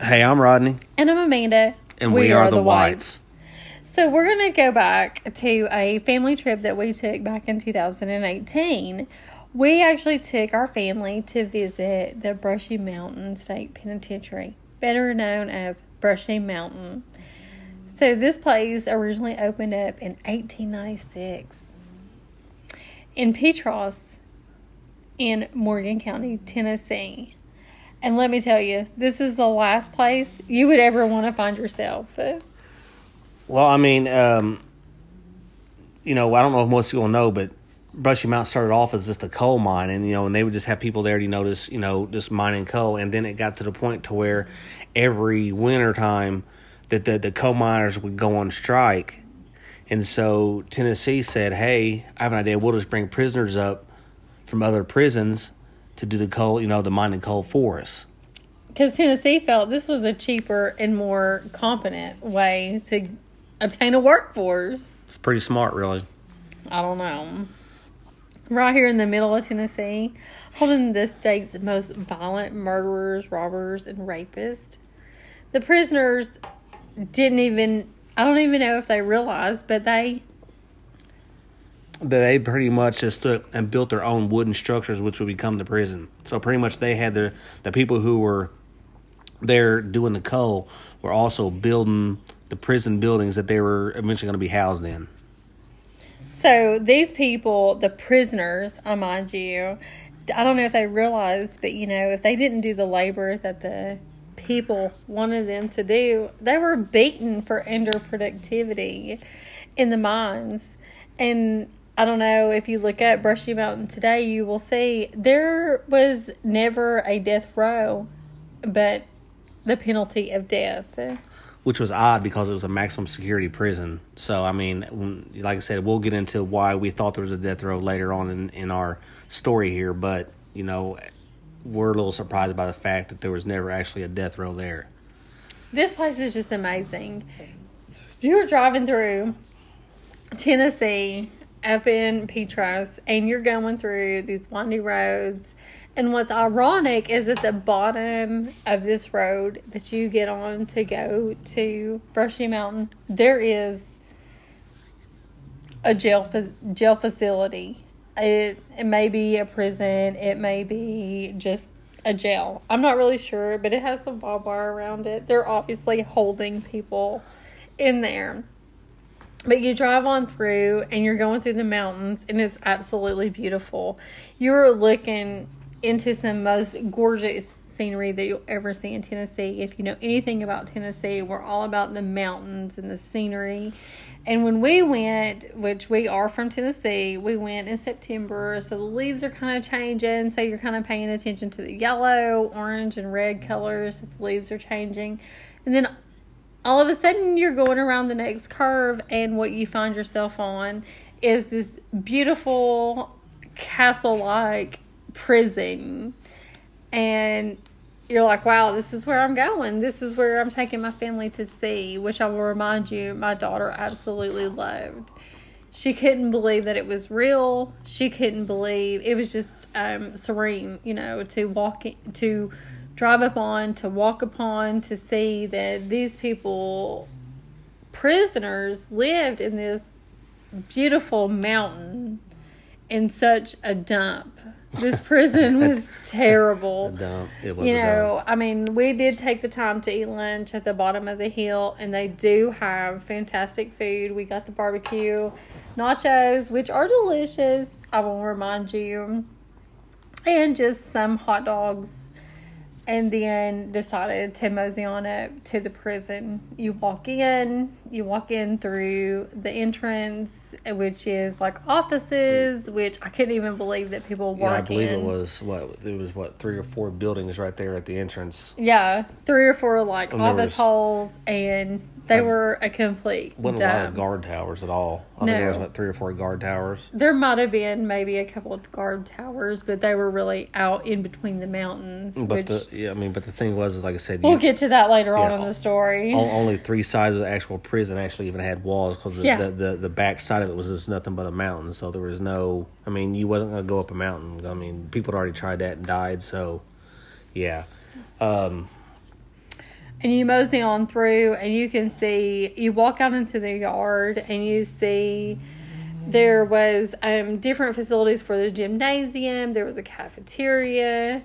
Hey, I'm Rodney. And I'm Amanda. And we, are, the Whites. So we're going to go back to a family trip that we took back in 2018. We actually took our family to visit the Brushy Mountain State Penitentiary, better known as Brushy Mountain. So this place originally opened up in 1896 in Petros in Morgan County, Tennessee. And let me tell you, this is the last place you would ever want to find yourself. Well, I mean, um, you know, I don't know if most people know, but Brushy Mountain started off as just a coal mine, and you know, and they would just have people there, know, just you know, just mining coal, and then it got to the point to where every winter time that the the coal miners would go on strike, and so Tennessee said, "Hey, I have an idea. We'll just bring prisoners up from other prisons to do the coal, you know, the mining coal for us. Because Tennessee felt this was a cheaper and more competent way to obtain a workforce. It's pretty smart, really. I don't know. Right here in the middle of Tennessee, holding the state's most violent murderers, robbers, and rapists. The prisoners didn't even, I don't even know if they realized, but they they pretty much just took and built their own wooden structures, which would become the prison. So pretty much they had the the people who were there doing the coal were also building the prison buildings that they were eventually going to be housed in. So these people, the prisoners, I mind you, I don't know if they realized, but you know, if they didn't do the labor that the people wanted them to do, they were beaten for underproductivity in the mines. And I don't know if you look at Brushy Mountain today, you will see there was never a death row, but the penalty of death. Which was odd because it was a maximum security prison. So, I mean, like I said, we'll get into why we thought there was a death row later on in, in our story here, but, you know, we're a little surprised by the fact that there was never actually a death row there. This place is just amazing. You were driving through Tennessee up in Petros and you're going through these windy roads. And what's ironic is at the bottom of this road that you get on to go to Brushy Mountain, there is a jail jail facility. It it may be a prison, it may be just a jail. I'm not really sure, but it has some barbed wire around it. They're obviously holding people in there. But you drive on through and you're going through the mountains and it's absolutely beautiful. You're looking into some most gorgeous scenery that you'll ever see in Tennessee. If you know anything about Tennessee, we're all about the mountains and the scenery. And when we went, which we are from Tennessee, we went in September, so the leaves are kind of changing. So you're kind of paying attention to the yellow, orange, and red colors. The leaves are changing. And then all of a sudden you're going around the next curve and what you find yourself on is this beautiful castle like prison. And you're like wow this is where i'm going. This is where i'm taking my family to see which i will remind you my daughter absolutely loved. She couldn't believe that it was real. She couldn't believe it was just um, serene you know to walk in, to drive upon, to walk upon, to see that these people, prisoners, lived in this beautiful mountain in such a dump. This prison was terrible. dump. It was you know, I mean, we did take the time to eat lunch at the bottom of the hill, and they do have fantastic food. We got the barbecue nachos, which are delicious. I will remind you, and just some hot dogs and then decided to mosey on up to the prison. You walk in, you walk in through the entrance, which is like offices, which I couldn't even believe that people work yeah, I believe in. it was what it was what three or four buildings right there at the entrance. Yeah, three or four like office was, holes, and they were a complete. Wasn't dump. a lot of guard towers at all. I no. think there was like three or four guard towers. There might have been maybe a couple of guard towers, but they were really out in between the mountains. But which, the, yeah, I mean, but the thing was, like I said, we'll you, get to that later yeah, on in the story. Only three sides of the actual prison actually even had walls because the, Yeah. the, the the back side of it was just nothing but a mountain. So there was no. I mean, you wasn't gonna go up a mountain. I mean, people had already tried that and died. So, yeah. Um, and you mosey on through, and you can see. You walk out into the yard, and you see there was um, different facilities for the gymnasium. There was a cafeteria,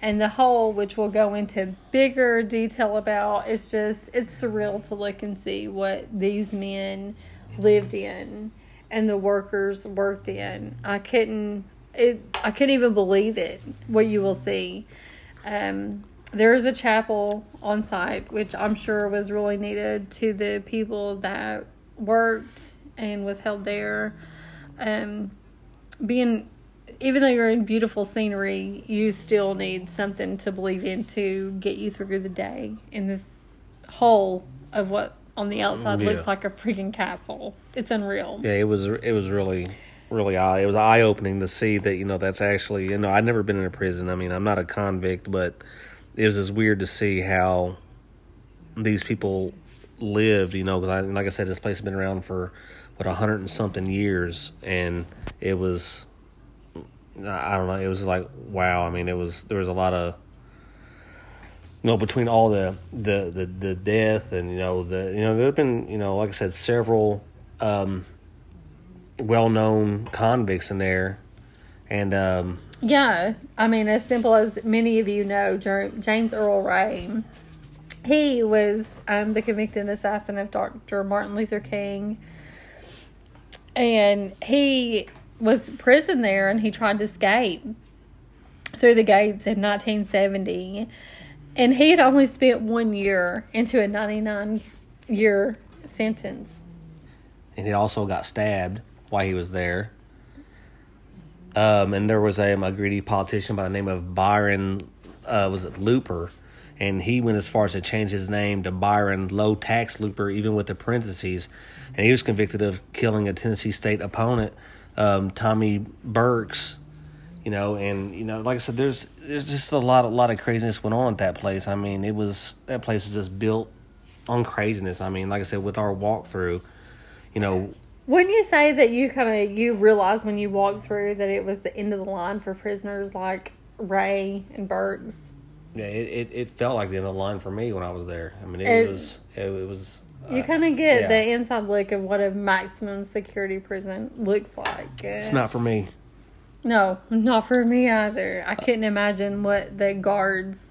and the whole, which we'll go into bigger detail about. It's just it's surreal to look and see what these men lived in and the workers worked in. I couldn't it I couldn't even believe it what you will see. Um, there is a chapel on site, which I'm sure was really needed to the people that worked and was held there. Um, being even though you're in beautiful scenery, you still need something to believe in to get you through the day in this hole of what on the outside Yeah. looks like a freaking castle. It's unreal. Yeah, it was it was really really eye it was eye opening to see that you know that's actually you know I'd never been in a prison. I mean I'm not a convict, but it was just weird to see how these people lived. You know, because I, like I said, this place has been around for what a hundred and something years, and it was I don't know. It was like wow. I mean, it was there was a lot of you know between all the the the, the death and you know the you know there have been you know like I said several um, well known convicts in there, and um, Yeah, I mean, as simple as many of you know, James Earl Ray, he was um, the convicted assassin of Dr. Martin Luther King, and he was prison there, and he tried to escape through the gates in 1970, and he had only spent one year into a 99 year sentence. and he also got stabbed while he was there. Um, and there was a, a greedy politician by the name of Byron, uh, was it Looper? And he went as far as to change his name to Byron Low Tax Looper, even with the parentheses. And he was convicted of killing a Tennessee State opponent, um, Tommy Burks. You know, and you know, like I said, there's there's just a lot, a lot of craziness went on at that place. I mean, it was that place was just built on craziness. I mean, like I said, with our walkthrough, you know, Wouldn't you say that you kind of you realized when you walked through that it was the end of the line for prisoners like Ray and Burks? Yeah, it, it, it felt like the end of the line for me when I was there. I mean, it, It- was it, it was. You uh, kind of get yeah. the inside look of what a maximum security prison looks like. It's not for me. No, not for me either. I couldn't imagine what the guards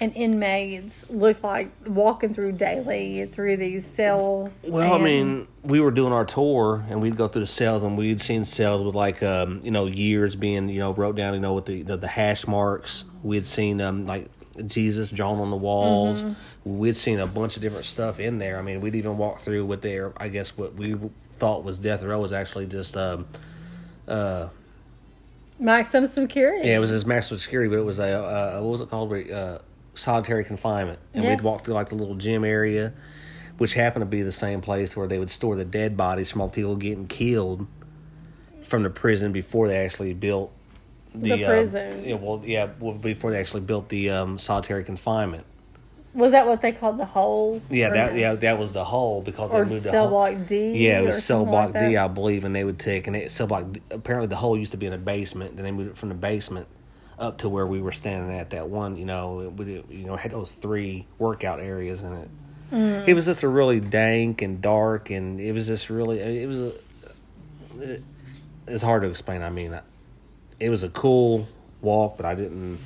and inmates look like walking through daily through these cells. Well, I mean, we were doing our tour, and we'd go through the cells, and we'd seen cells with like um, you know years being you know wrote down, you know, with the the, the hash marks. We had seen um like Jesus drawn on the walls. We'd seen a bunch of different stuff in there. I mean, we'd even walk through what their I guess what we thought was death row was actually just um uh maximum security. Yeah, it was his maximum security, but it was a uh, what was it called? Uh, solitary confinement, and Yes. we'd walk through like the little gym area, which happened to be the same place where they would store the dead bodies from all the people getting killed from the prison before they actually built the, The um, prison. yeah, well, yeah, well, before they actually built the um, solitary confinement. Was that what they called the hole? Yeah, that no? yeah that was the hole because Or they moved the cell hole. block D. Yeah, it was cell block like D? I believe, and they would take and it, cell block. D, apparently, the hole used to be in a basement. Then they moved it from the basement up to where we were standing at. That one, you know, it, you know, had those three workout areas in it. Mm. It was just a really dank and dark, and it was just really. It was a. It, it's hard to explain. I mean, it was a cool walk, but I didn't.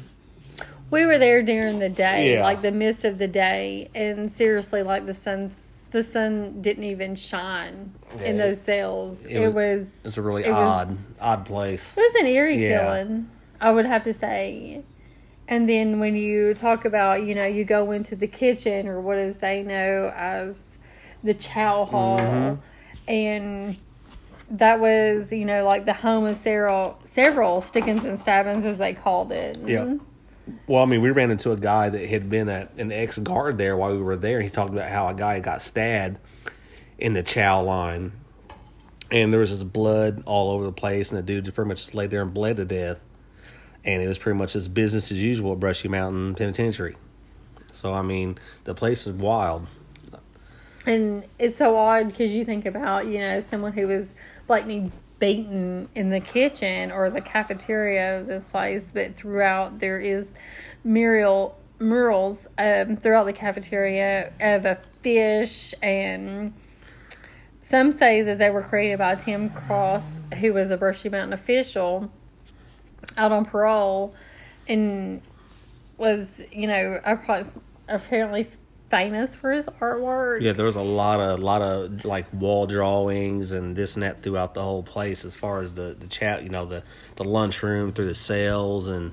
We were there during the day, Yeah. like the mist of the day, and seriously, like the sun, the sun didn't even shine in those cells. it It, was- was. It's a really it was- odd, odd place. It was an eerie Yeah. feeling, I would have to say. And then when you talk about, you know, you go into the kitchen or what is they know as the chow hall, Mhm. and that was, you know, like the home of several several stickings and stabbings as they called it. Yeah. Well, I mean, we ran into a guy that had been a, an ex guard there while we were there, and he talked about how a guy got stabbed in the chow line, and there was just blood all over the place, and the dude just pretty much just laid there and bled to death, and it was pretty much just business as usual at Brushy Mountain Penitentiary. So, I mean, the place is wild. And it's so odd because you think about, you know, someone who was blatantly beaten in the kitchen or the cafeteria of this place, but throughout there is myriad, murals um, throughout the cafeteria of a fish, and some say that they were created by Tim Cross, who was a Brushy Mountain official out on parole, and was you know apparently famous for his artwork. Yeah, there was a lot of a lot of like wall drawings and this and that throughout the whole place. As far as the the chat, you know, the the lunchroom through the cells, and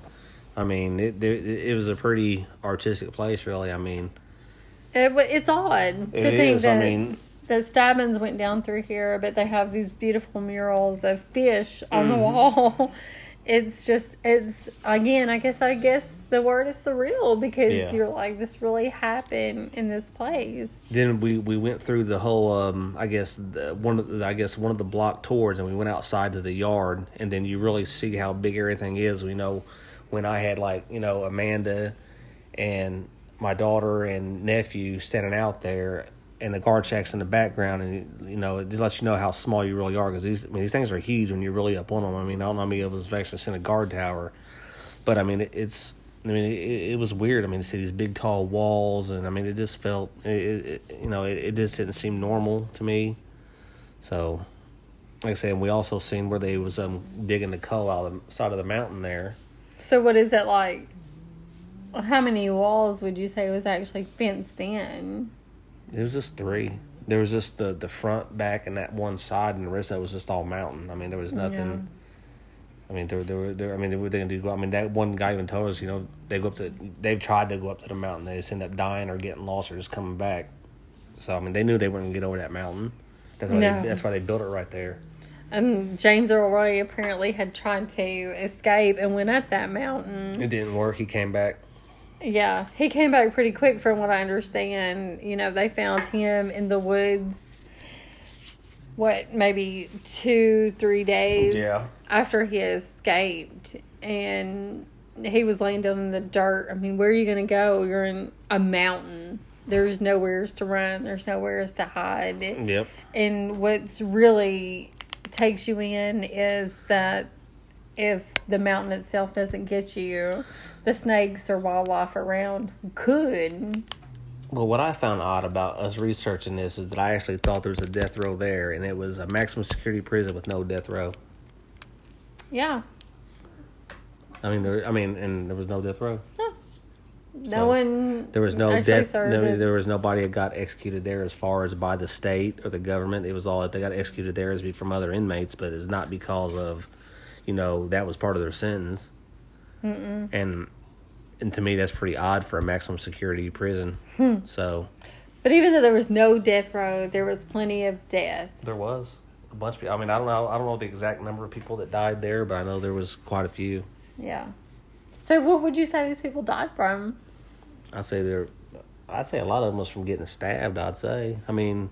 I mean, it it, it was a pretty artistic place, really. I mean, It, it's odd to It think is, I that mean- the Stabbins went down through here, but they have these beautiful murals of fish on the Mhm. wall. It's just, it's again, I guess, I guess the word is surreal because Yeah. you're like, this really happened in this place. then we we went through the whole um i guess the, one of the, i guess one of the block tours and we went outside to the yard and then you really see how big everything is we know when i had like you know amanda and my daughter and nephew standing out there and the guard shacks in the background and you know it just lets you know how small you really are because these I mean, these things are huge when you're really up on them i mean i don't know how many of us have actually seen a guard tower but I mean, it, it's. I mean, it, it was weird. I mean, to see these big, tall walls, and I mean, it just felt, it, you know, it, it just didn't seem normal to me. So, like I said, we also seen where they was um digging the coal out of the side of the mountain there. So, what is it like? How many walls would you say was actually fenced in? It was just three. There was just the the front, back, and that one side, and the rest of it was just all mountain. I mean, there was nothing. I mean, there, there were, there. I mean, they were they gonna do? I mean, that one guy even told us, you know, they go up to, they've tried to go up to the mountain, they just end up dying or getting lost or just coming back. So I mean, they knew they weren't gonna get over that mountain. That's why. No. They, that's why they built it right there. And James Earl Ray apparently had tried to escape and went up that mountain. It didn't work. He came back. Yeah, he came back pretty quick from what I understand. You know, they found him in the woods, what, maybe two, three days Yeah. after he escaped. And he was laying down in the dirt. I mean, where are you going to go? You're in a mountain. There's nowheres to run, there's nowheres to hide. Yep. And what's really takes you in is that if the mountain itself doesn't get you, the snakes or wildlife around could. Well, what I found odd about us researching this is that I actually thought there was a death row there, and it was a maximum security prison with no death row. Yeah. I mean, there. I mean, and there was no death row. No So, one. There was no death. there was nobody that got executed there as far as by the state or the government. It was all that they got executed there is from other inmates, but it's not because of, you know, that was part of their sentence. Mm-mm. And and to me, that's pretty odd for a maximum security prison. Hmm. So But even though there was no death row, there was plenty of death. there was a bunch of people. I mean, I don't know. I don't know the exact number of people that died there, but I know there was quite a few. Yeah. So what would you say these people died from? I say there. I'd say a lot of them was from getting stabbed. I'd say. I mean,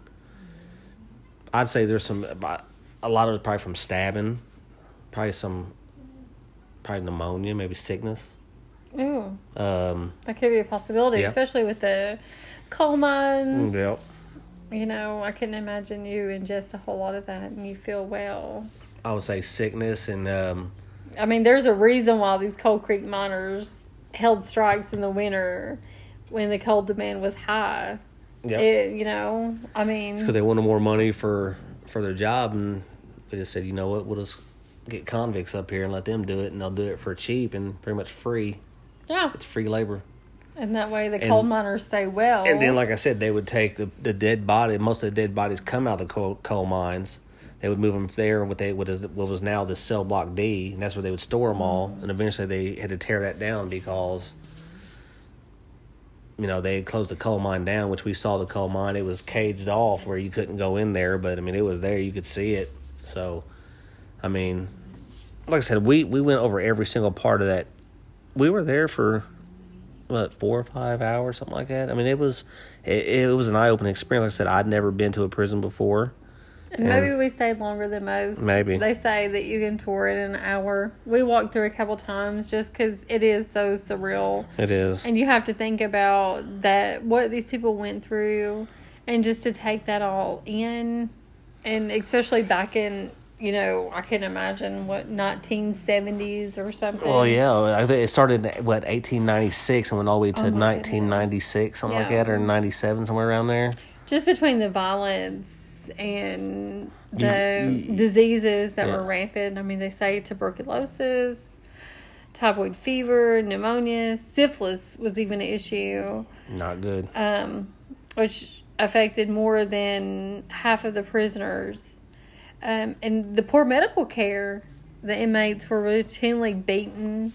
I'd say there's some. A lot of it probably from stabbing. Probably some. Probably pneumonia, maybe sickness. Ooh, Um. that could be a possibility, Yeah. especially with the coal mines. Yep. You know, I couldn't imagine you ingest a whole lot of that and you feel well. I would say sickness and um. I mean, there's a reason why these Coal Creek miners held strikes in the winter when the coal demand was high. Yeah. You know, I mean, because they wanted more money for for their job, and they just said, you know what, we'll just get convicts up here and let them do it, and they'll do it for cheap and pretty much free. yeah, It's free labor. and that way the And- coal miners stay well. And then, like I said, they would take the, the dead body. Most of the dead bodies come out of the coal, coal mines. They would move them there. What they what is what was now the cell block D, and that's where they would store them all. And eventually, they had to tear that down because, you know, they had closed the coal mine down. Which we saw the coal mine; it was caged off where you couldn't go in there. But I mean, it was there; you could see it. So, I mean, like I said, we we went over every single part of that. We were there for what four or five hours, something like that. I mean, it was it, it was an eye opening experience. Like I said, I'd never been to a prison before. And maybe we stayed longer than most. Maybe. They say that you can tour it in an hour. We walked through a couple times just because it is so surreal. It is. And you have to think about that, what these people went through, and just to take that all in. And especially back in you know, I can imagine what 1970s or something. Well, yeah, I think it started what 1896 and went all the way to Oh, my 1996, something like that, or 97, somewhere around there. Just between the violence and the You- you- diseases that Yeah. were rampant. I mean, they say tuberculosis, typhoid fever, pneumonia, syphilis was even an issue. Not good. um, which affected more than half of the prisoners. Um, and the poor medical care, the inmates were routinely beaten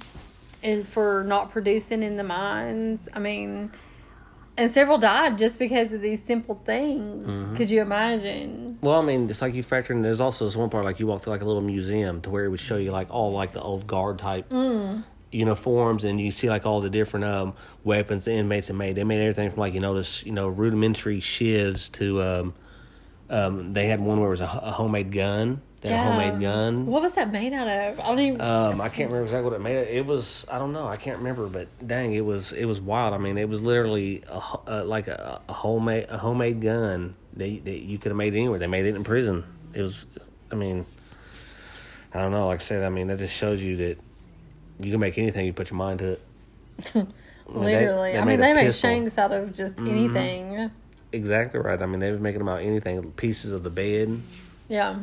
and for not producing in the mines. I mean, and several died just because of these simple things. Mm-hmm. Could you imagine? Well, I mean, it's like you factor in. There's also this one part like you walk to like a little museum to where it would show you like all like the old guard type uniforms, and you see like all the different um, weapons the inmates had made. They made everything from like you know this you know rudimentary shivs to um, um, they had one where it was a homemade gun. They had a homemade gun. What was that made out of? I don't even. Um, I can't remember exactly what it made. It was I don't know. I can't remember, but dang, it was it was wild. I mean, it was literally a, uh, like a, a homemade a homemade gun that, that you could have made anywhere. They made it in prison. It was, I mean, I don't know. Like I said, I mean that just shows you that you can make anything you put your mind to it. I mean, they- Literally. they I mean, they make. Mm-hmm. shanks out of just anything. Exactly right. I mean, they were making about anything. Pieces of the bed, Yeah.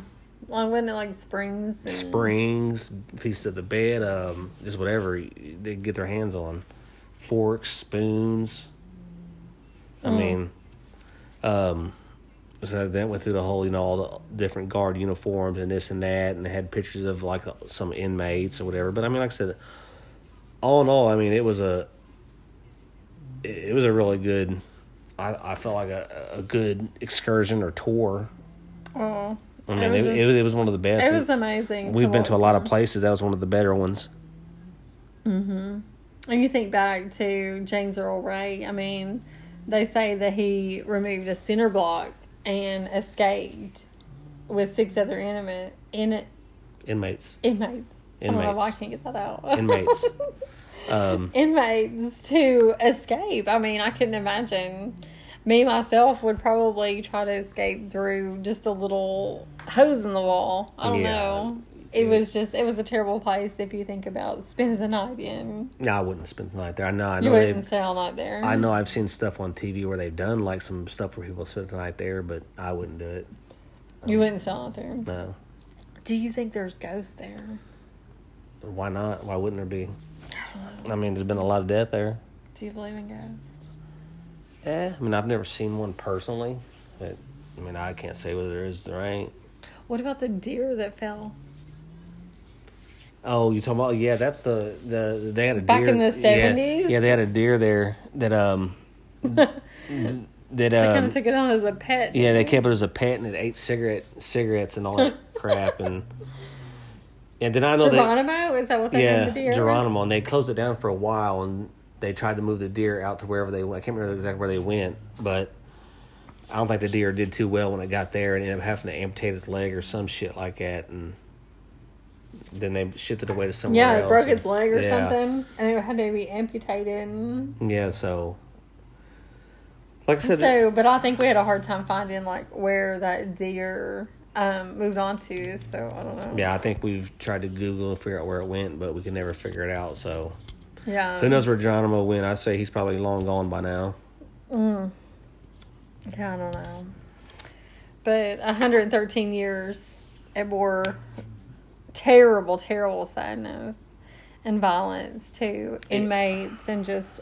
Like, wasn't it like springs? And, springs, pieces of the bed, um, just whatever they get their hands on. Forks, spoons. I Mm. mean, um, so that went through the whole, you know, all the different guard uniforms and this and that, and they had pictures of like some inmates or whatever. But I mean, like I said, all in all, I mean, it was a, it was a really good. I, I felt like a, a good excursion or tour. Oh. I mean, It it, was it, just- was, it was one of the best. It was amazing. We've been to a lot of places. That was one of the better ones. And you think back to James Earl Ray. I mean, they say that he removed a cinder block and escaped with six other intimate in Inmates. inmates. I don't know Inmates. I can't get that out. Inmates. Um, inmates to escape. I mean, I couldn't imagine. Me myself would probably try to escape through just a little hose in the wall. I don't Yeah. know. It was just it was a terrible place if you think about spending the night in. no, I wouldn't spend the night there. I know. I You know. wouldn't they've- stay all night there. I know. I've seen stuff on TV where they've done like some stuff where people spend the night there, but I wouldn't do it. You wouldn't stay all night there. No. Do you think there's ghosts there? Why not? Why wouldn't there be? I mean, there's been a lot of death there. Do you believe in ghosts? Eh, I mean, I've never seen one personally, but I mean, I can't say whether there is or there ain't. What about the deer that fell? Oh, you talking about? Yeah, that's the the they had a deer. Back deer in the 70s? Yeah, they had a deer there that um that I kind um of took it on as a pet. yeah they kept it as a pet and it ate cigarette cigarettes and all that crap and and then I know that Geronimo? Is that what they yeah named the deer? Geronimo and they closed it down for a while and they tried to move the deer out to wherever they went. I can't remember exactly where they went, but I don't think the deer did too well when it got there and ended up having to amputate its leg or some shit like that and. Then they shipped it away to somewhere Yeah, else. it broke and- its leg or yeah. something, and it had to be amputated. Yeah, so like I said, So, but I think we had a hard time finding like where that deer um, moved on to. So I don't know. yeah, I think we've tried to Google and figure out where it went, but we could never figure it out. So Yeah. who knows where Geronimo went? I say he's probably long gone by now. Mm. Yeah, I don't know. But 113 years, it bore terrible, terrible sadness and violence to inmates and just.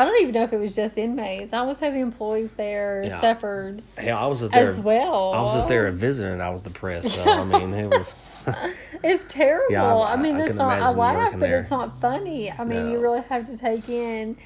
I don't even know if it was just inmates. I had the employees there Yeah. suffered Hell, I was there. as well. I was just there and I was depressed. So I mean, it was. It's terrible. Yeah, I- I, mean, I it's not. I laugh, but there. it's not funny. I mean, you really have to take in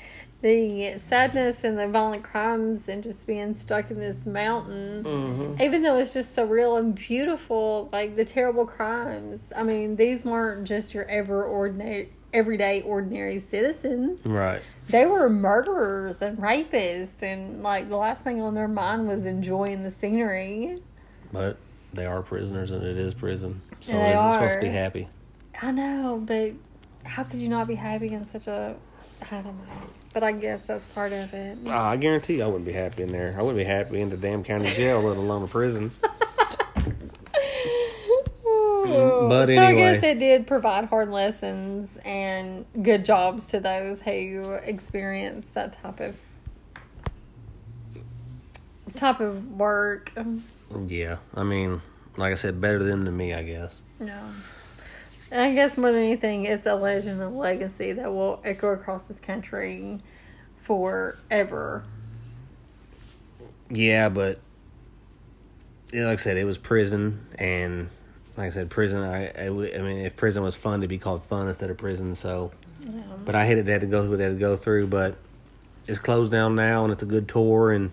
the sadness and the violent crimes and just being stuck in this mountain. Mhm. Even though it's just so real and beautiful, like the terrible crimes. I mean, these weren't just your ever ordinary, everyday ordinary citizens. Right. They were murderers and rapists, and like the last thing on their mind was enjoying the scenery. But they are prisoners, and it is prison, so They is it supposed to be happy? I know, but how could you not be happy in such a? I don't know, but I guess that's part of it. Uh, I guarantee you, I wouldn't be happy in there. I wouldn't be happy in the damn county jail, let alone a prison. But so I guess it did provide hard lessons and good jobs to those who experience that type of type of work. Yeah, I mean, like I said, better them than me, I guess. No. And I guess more than anything, it's a legend and legacy that will echo across this country forever. Yeah, but like I said, it was prison, and like I said, prison. I, I, mean, if prison was fun, to be called fun instead of prison. So, Yeah. but I hated had to go through that to go through. But it's closed down now, and it's a good tour. And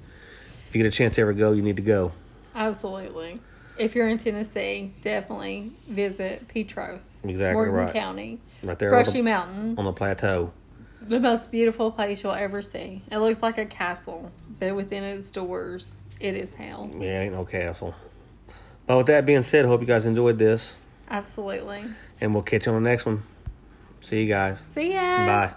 if you get a chance to ever go, you need to go. Absolutely. If you're in Tennessee, definitely visit Petros, Exactly Morgan right. County, Right there on Brushy the, Mountain. on the plateau. The most beautiful place you'll ever see. It looks like a castle, but within its doors, it is hell. Yeah, ain't no castle. But with that being said, hope you guys enjoyed this, Absolutely. and we'll catch you on the next one. See you guys. See ya. Bye.